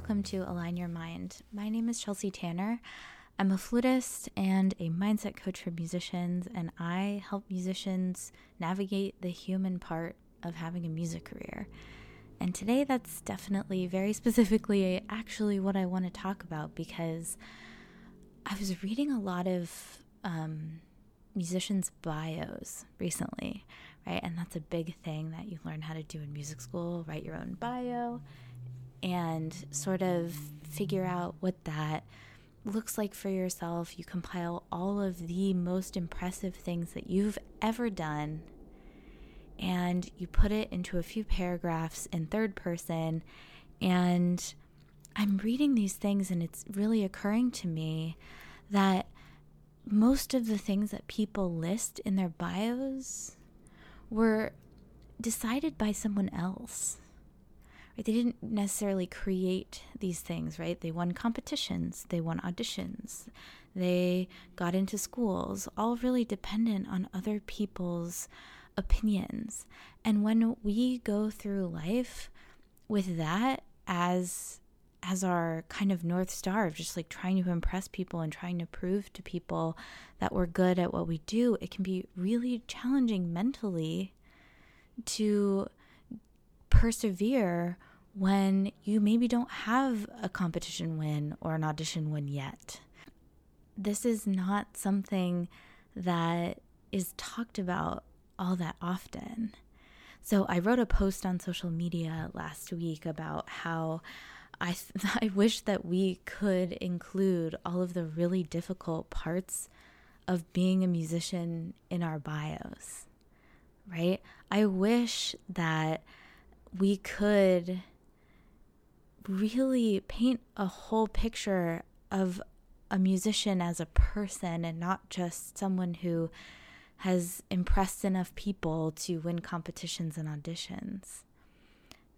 welcome to Align Your Mind. My name is Chelsea Tanner. I'm a flutist and a mindset coach for musicians, and I help musicians navigate the human part of having a music career. And today, that's definitely very specifically actually what I want to talk about because I was reading a lot of um, musicians' bios recently, right? And that's a big thing that you learn how to do in music school write your own bio and sort of figure out what that looks like for yourself. You compile all of the most impressive things that you've ever done and you put it into a few paragraphs in third person. And I'm reading these things and it's really occurring to me that most of the things that people list in their bios were decided by someone else. They didn't necessarily create these things, right? They won competitions, they won auditions, they got into schools, all really dependent on other people's opinions. And when we go through life with that as as our kind of north star of just like trying to impress people and trying to prove to people that we're good at what we do, it can be really challenging mentally to persevere when you maybe don't have a competition win or an audition win yet. This is not something that is talked about all that often. So I wrote a post on social media last week about how I I wish that we could include all of the really difficult parts of being a musician in our bios. Right? I wish that we could really paint a whole picture of a musician as a person and not just someone who has impressed enough people to win competitions and auditions.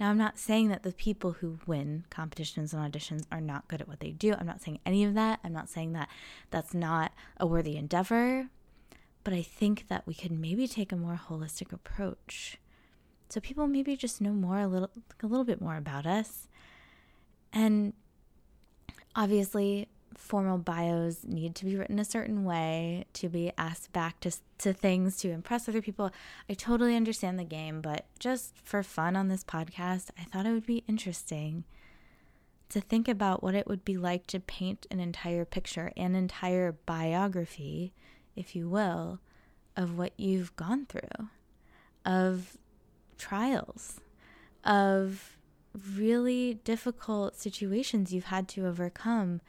Now, I'm not saying that the people who win competitions and auditions are not good at what they do. I'm not saying any of that. I'm not saying that that's not a worthy endeavor. But I think that we could maybe take a more holistic approach. So people maybe just know more a little a little bit more about us. And obviously, formal bios need to be written a certain way to be asked back to, to things to impress other people. I totally understand the game, but just for fun on this podcast, I thought it would be interesting to think about what it would be like to paint an entire picture, an entire biography, if you will, of what you've gone through, of trials, of really difficult situations you've had to overcome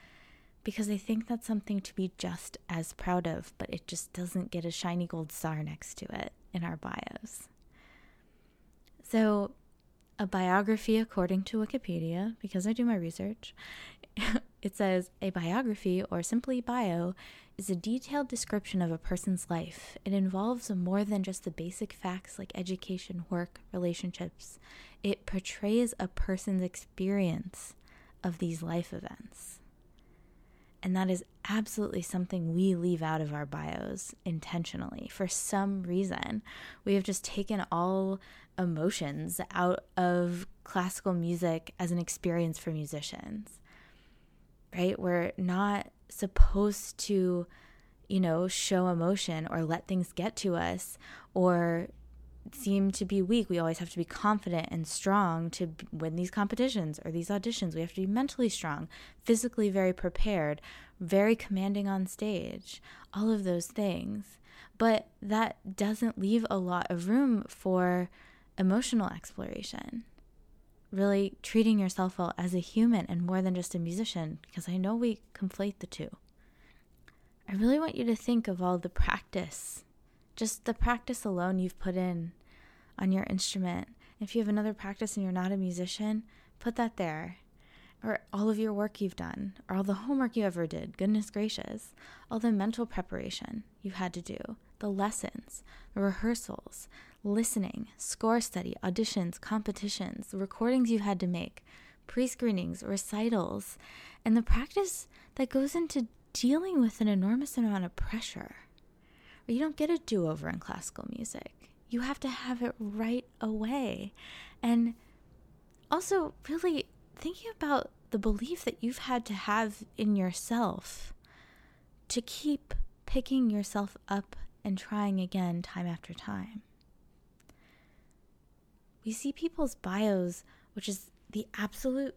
because I think that's something to be just as proud of, but it just doesn't get a shiny gold star next to it in our bios. So, a biography, according to Wikipedia, because I do my research, it says a biography, or simply bio, is a detailed description of a person's life. It involves more than just the basic facts like education, work, relationships. It portrays a person's experience of these life events. And that is absolutely something we leave out of our bios intentionally. For some reason, we have just taken all emotions out of classical music as an experience for musicians, right? We're not supposed to, you know, show emotion or let things get to us or seem to be weak. We always have to be confident and strong to win these competitions or these auditions. We have to be mentally strong, physically very prepared, very commanding on stage, all of those things. But that doesn't leave a lot of room for emotional exploration. Really treating yourself well as a human and more than just a musician, because I know we conflate the two. I really want you to think of all the practice just the practice alone you've put in on your instrument. If you have another practice and you're not a musician, put that there. Or all of your work you've done, or all the homework you ever did, goodness gracious, all the mental preparation you've had to do, the lessons, the rehearsals, listening, score study, auditions, competitions, the recordings you've had to make, pre screenings, recitals, and the practice that goes into dealing with an enormous amount of pressure. You don't get a do over in classical music. You have to have it right away. And also, really thinking about the belief that you've had to have in yourself to keep picking yourself up and trying again time after time. We see people's bios, which is the absolute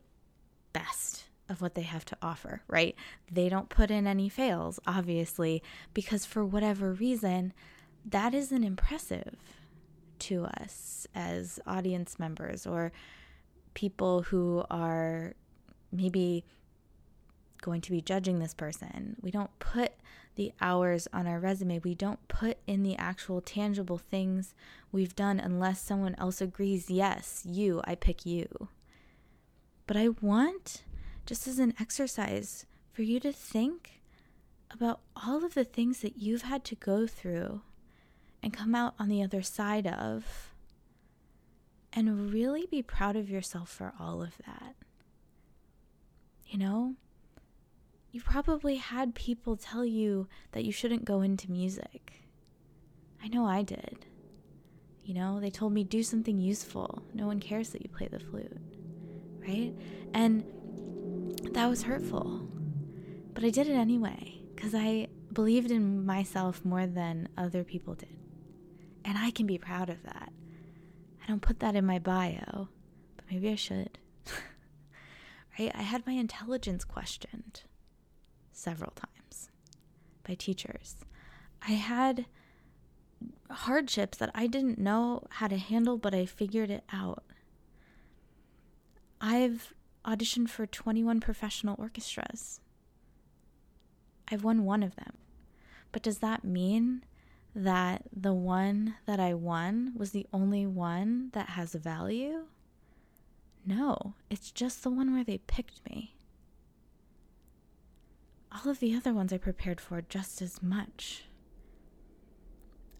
best of what they have to offer, right? They don't put in any fails, obviously, because for whatever reason, that isn't impressive to us as audience members or people who are maybe going to be judging this person. We don't put the hours on our resume. We don't put in the actual tangible things we've done unless someone else agrees, yes, you, I pick you. But I want, just as an exercise, for you to think about all of the things that you've had to go through and come out on the other side of, and really be proud of yourself for all of that. You know, you probably had people tell you that you shouldn't go into music. I know I did. You know, they told me do something useful. No one cares that you play the flute, right? And that was hurtful. But I did it anyway because I believed in myself more than other people did. And I can be proud of that. I don't put that in my bio, but maybe I should. right? I had my intelligence questioned several times by teachers. I had hardships that I didn't know how to handle, but I figured it out. I've auditioned for 21 professional orchestras. I've won one of them. But does that mean that the one that I won was the only one that has value? No, it's just the one where they picked me. All of the other ones I prepared for just as much.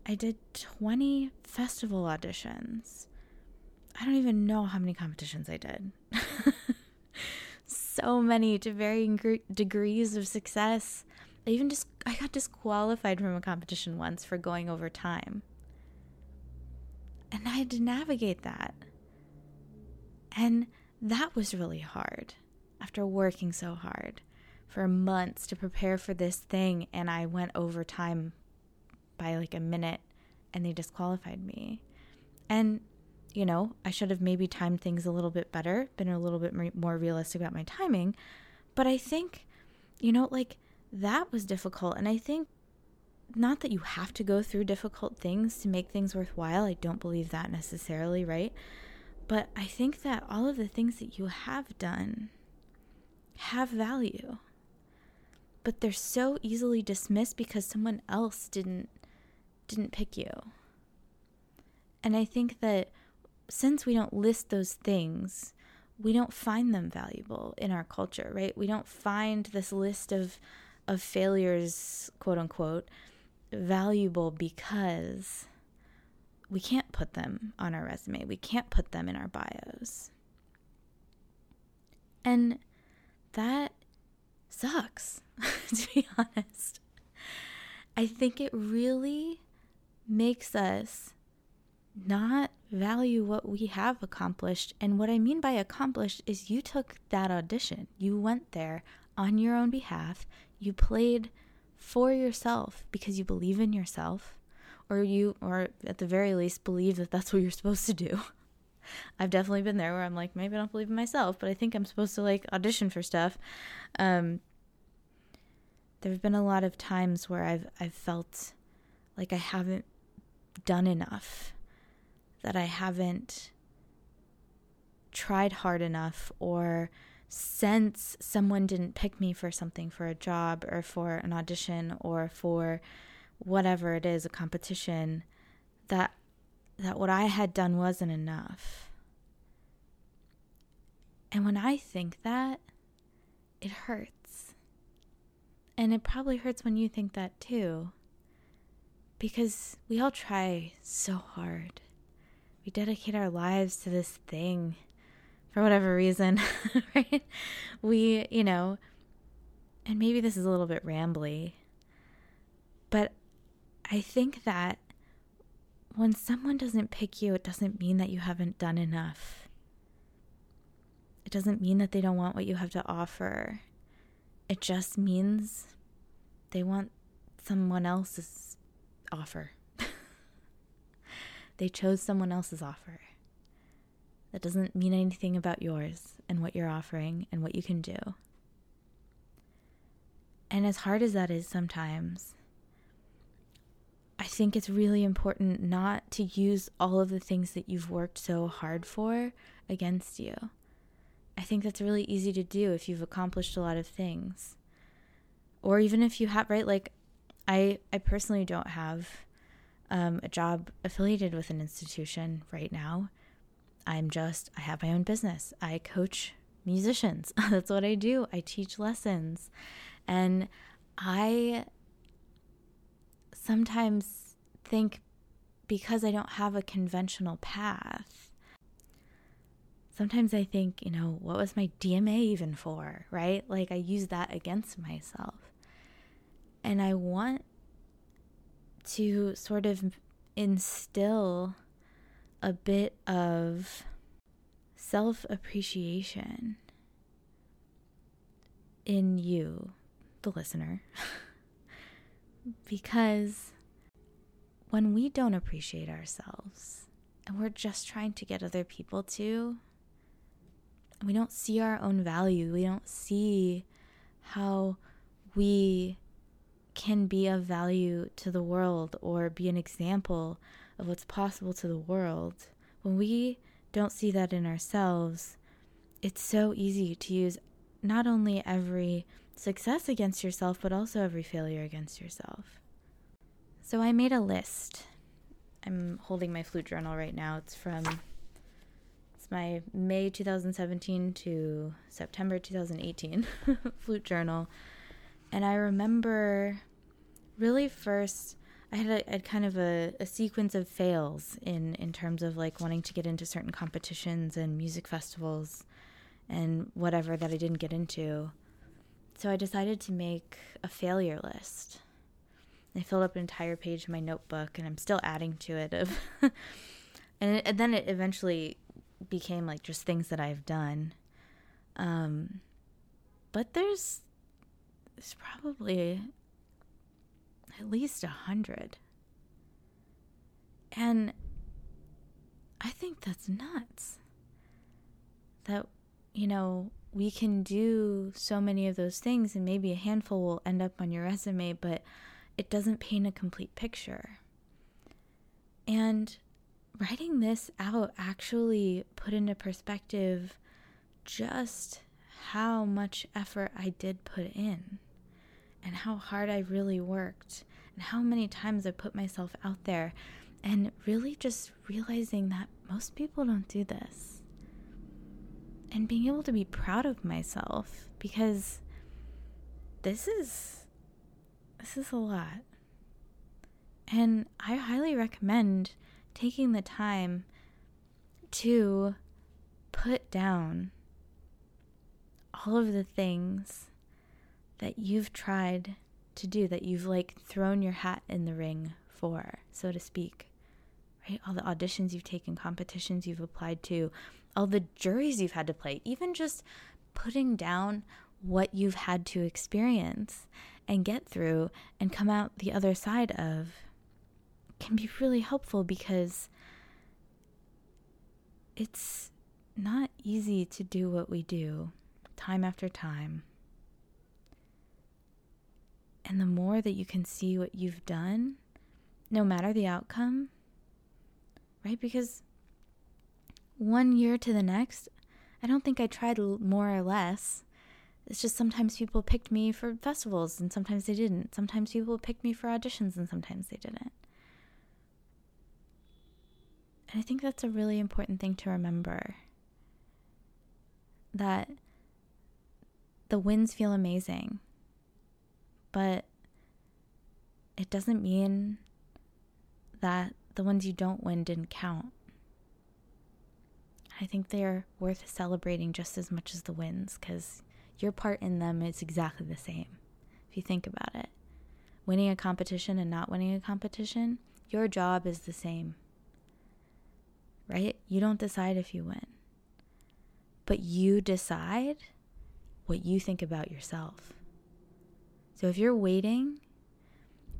I did 20 festival auditions. I don't even know how many competitions I did. so many to varying degrees of success. I even just I got disqualified from a competition once for going over time. And I had to navigate that. And that was really hard after working so hard for months to prepare for this thing. And I went over time by like a minute and they disqualified me. And, you know, I should have maybe timed things a little bit better, been a little bit more realistic about my timing. But I think, you know, like that was difficult. And I think not that you have to go through difficult things to make things worthwhile. I don't believe that necessarily, right? But I think that all of the things that you have done have value. But they're so easily dismissed because someone else didn't didn't pick you. And I think that since we don't list those things, we don't find them valuable in our culture, right? We don't find this list of of failures, quote unquote, valuable because we can't put them on our resume. We can't put them in our bios. And that sucks, to be honest. I think it really makes us not value what we have accomplished. And what I mean by accomplished is you took that audition, you went there on your own behalf, you played for yourself because you believe in yourself or you or at the very least believe that that's what you're supposed to do. I've definitely been there where I'm like maybe I don't believe in myself, but I think I'm supposed to like audition for stuff. Um there've been a lot of times where I've I've felt like I haven't done enough. That I haven't tried hard enough or since someone didn't pick me for something for a job or for an audition or for whatever it is a competition that that what I had done wasn't enough. And when I think that, it hurts. And it probably hurts when you think that too. Because we all try so hard. We dedicate our lives to this thing for whatever reason, right? We, you know, and maybe this is a little bit rambly, but I think that when someone doesn't pick you, it doesn't mean that you haven't done enough. It doesn't mean that they don't want what you have to offer. It just means they want someone else's offer. They chose someone else's offer. That doesn't mean anything about yours and what you're offering and what you can do. And as hard as that is sometimes, I think it's really important not to use all of the things that you've worked so hard for against you. I think that's really easy to do if you've accomplished a lot of things. Or even if you have, right? Like, I, I personally don't have um, a job affiliated with an institution right now. I'm just, I have my own business. I coach musicians. That's what I do. I teach lessons. And I sometimes think because I don't have a conventional path, sometimes I think, you know, what was my DMA even for, right? Like I use that against myself. And I want to sort of instill a bit of self appreciation in you, the listener. because when we don't appreciate ourselves and we're just trying to get other people to, we don't see our own value. We don't see how we can be of value to the world or be an example of what's possible to the world. When we don't see that in ourselves, it's so easy to use not only every success against yourself, but also every failure against yourself. So I made a list. I'm holding my flute journal right now. It's from it's my May 2017 to September 2018 flute journal. And I remember really first, I had a, a kind of a, a, sequence of fails in, in terms of like wanting to get into certain competitions and music festivals and whatever that I didn't get into. So I decided to make a failure list. I filled up an entire page in my notebook and I'm still adding to it of and, it, and then it eventually became like just things that I've done. Um, but there's there's probably at least a hundred, and I think that's nuts. That you know we can do so many of those things, and maybe a handful will end up on your resume, but it doesn't paint a complete picture. And writing this out actually put into perspective just how much effort I did put in and how hard I really worked and how many times I put myself out there and really just realizing that most people don't do this. And being able to be proud of myself because this is this is a lot. And I highly recommend taking the time to put down all of the things that you've tried to do, that you've like thrown your hat in the ring for, so to speak. Right? All the auditions you've taken, competitions you've applied to, all the juries you've had to play, even just putting down what you've had to experience and get through and come out the other side of can be really helpful because it's not easy to do what we do time after time. And the more that you can see what you've done, no matter the outcome, right? Because one year to the next, I don't think I tried more or less. It's just sometimes people picked me for festivals and sometimes they didn't. Sometimes people picked me for auditions and sometimes they didn't. And I think that's a really important thing to remember that the wins feel amazing, but it doesn't mean that the ones you don't win didn't count. I think they're worth celebrating just as much as the wins because your part in them is exactly the same if you think about it. Winning a competition and not winning a competition, your job is the same right? You don't decide if you win. but you decide what you think about yourself. So if you're waiting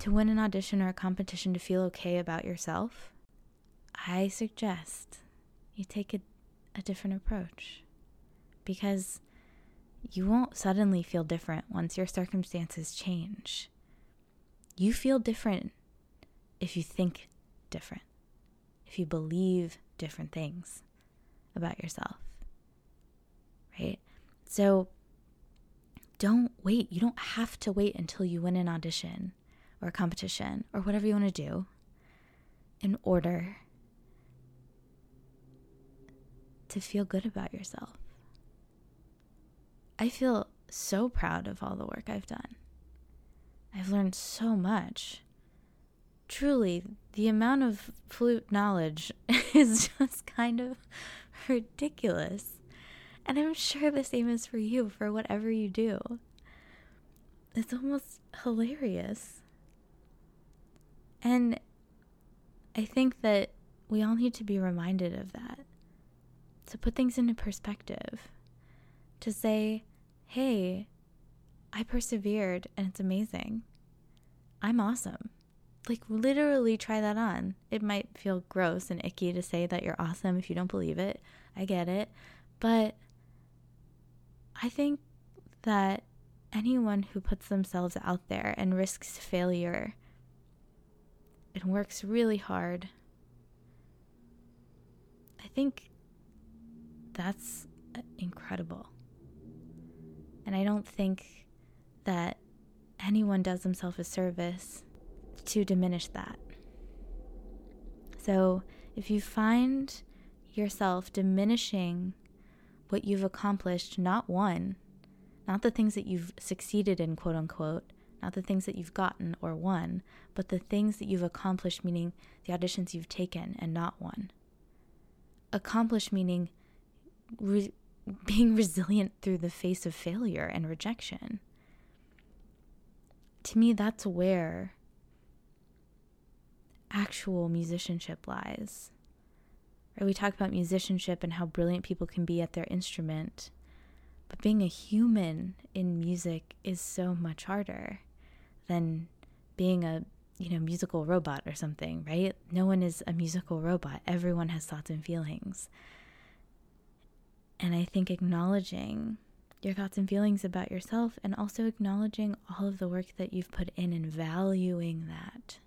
to win an audition or a competition to feel okay about yourself, I suggest you take a, a different approach because you won't suddenly feel different once your circumstances change. You feel different if you think different, if you believe different things about yourself, right? So don't wait. You don't have to wait until you win an audition or a competition or whatever you want to do in order to feel good about yourself. I feel so proud of all the work I've done. I've learned so much. Truly, the amount of flute knowledge is just kind of ridiculous. And I'm sure the same is for you for whatever you do. It's almost hilarious. And I think that we all need to be reminded of that. To put things into perspective. To say, hey, I persevered and it's amazing. I'm awesome. Like, literally try that on. It might feel gross and icky to say that you're awesome if you don't believe it. I get it. But I think that anyone who puts themselves out there and risks failure and works really hard, I think that's uh, incredible. And I don't think that anyone does themselves a service to diminish that. So if you find yourself diminishing what you've accomplished, not won, not the things that you've succeeded in, quote unquote, not the things that you've gotten or won, but the things that you've accomplished, meaning the auditions you've taken and not won. Accomplished meaning re- being resilient through the face of failure and rejection. To me, that's where actual musicianship lies. We talk about musicianship and how brilliant people can be at their instrument, but being a human in music is so much harder than being a you know musical robot or something, right? No one is a musical robot. Everyone has thoughts and feelings. And I think acknowledging your thoughts and feelings about yourself and also acknowledging all of the work that you've put in and valuing that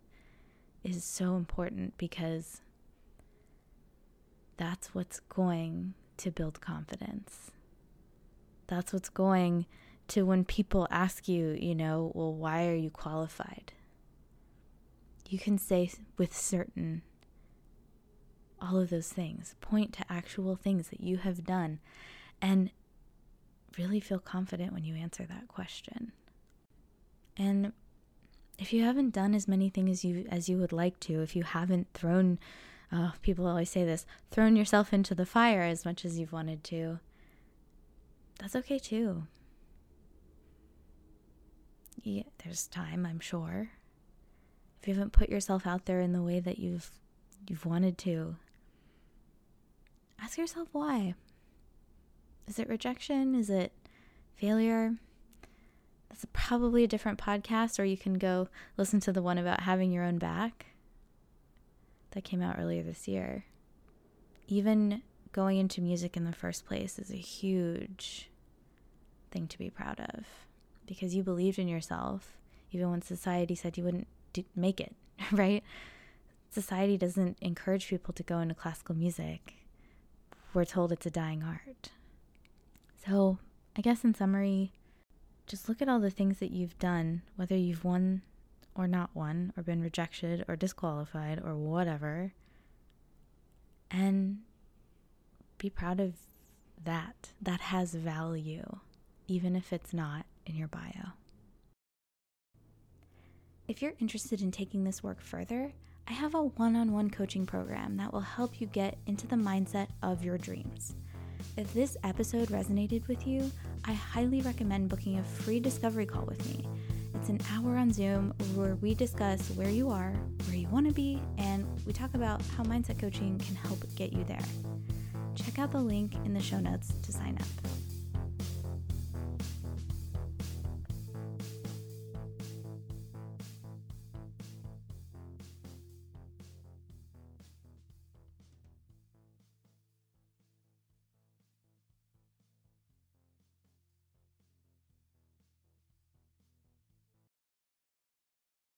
is so important because that's what's going to build confidence. That's what's going to when people ask you, you know, well, why are you qualified? You can say with certain all of those things, point to actual things that you have done, and really feel confident when you answer that question. And if you haven't done as many things as you as you would like to, if you haven't thrown oh, people always say this, thrown yourself into the fire as much as you've wanted to, that's okay too. Yeah, there's time, I'm sure. If you haven't put yourself out there in the way that you've you've wanted to, ask yourself why. Is it rejection? Is it failure? That's probably a different podcast, or you can go listen to the one about having your own back that came out earlier this year. Even going into music in the first place is a huge thing to be proud of because you believed in yourself even when society said you wouldn't do- make it, right? Society doesn't encourage people to go into classical music. We're told it's a dying art. So, I guess in summary, just look at all the things that you've done, whether you've won or not won, or been rejected or disqualified or whatever, and be proud of that. That has value, even if it's not in your bio. If you're interested in taking this work further, I have a one on one coaching program that will help you get into the mindset of your dreams. If this episode resonated with you, I highly recommend booking a free discovery call with me. It's an hour on Zoom where we discuss where you are, where you want to be, and we talk about how mindset coaching can help get you there. check out the link in the show notes to sign up.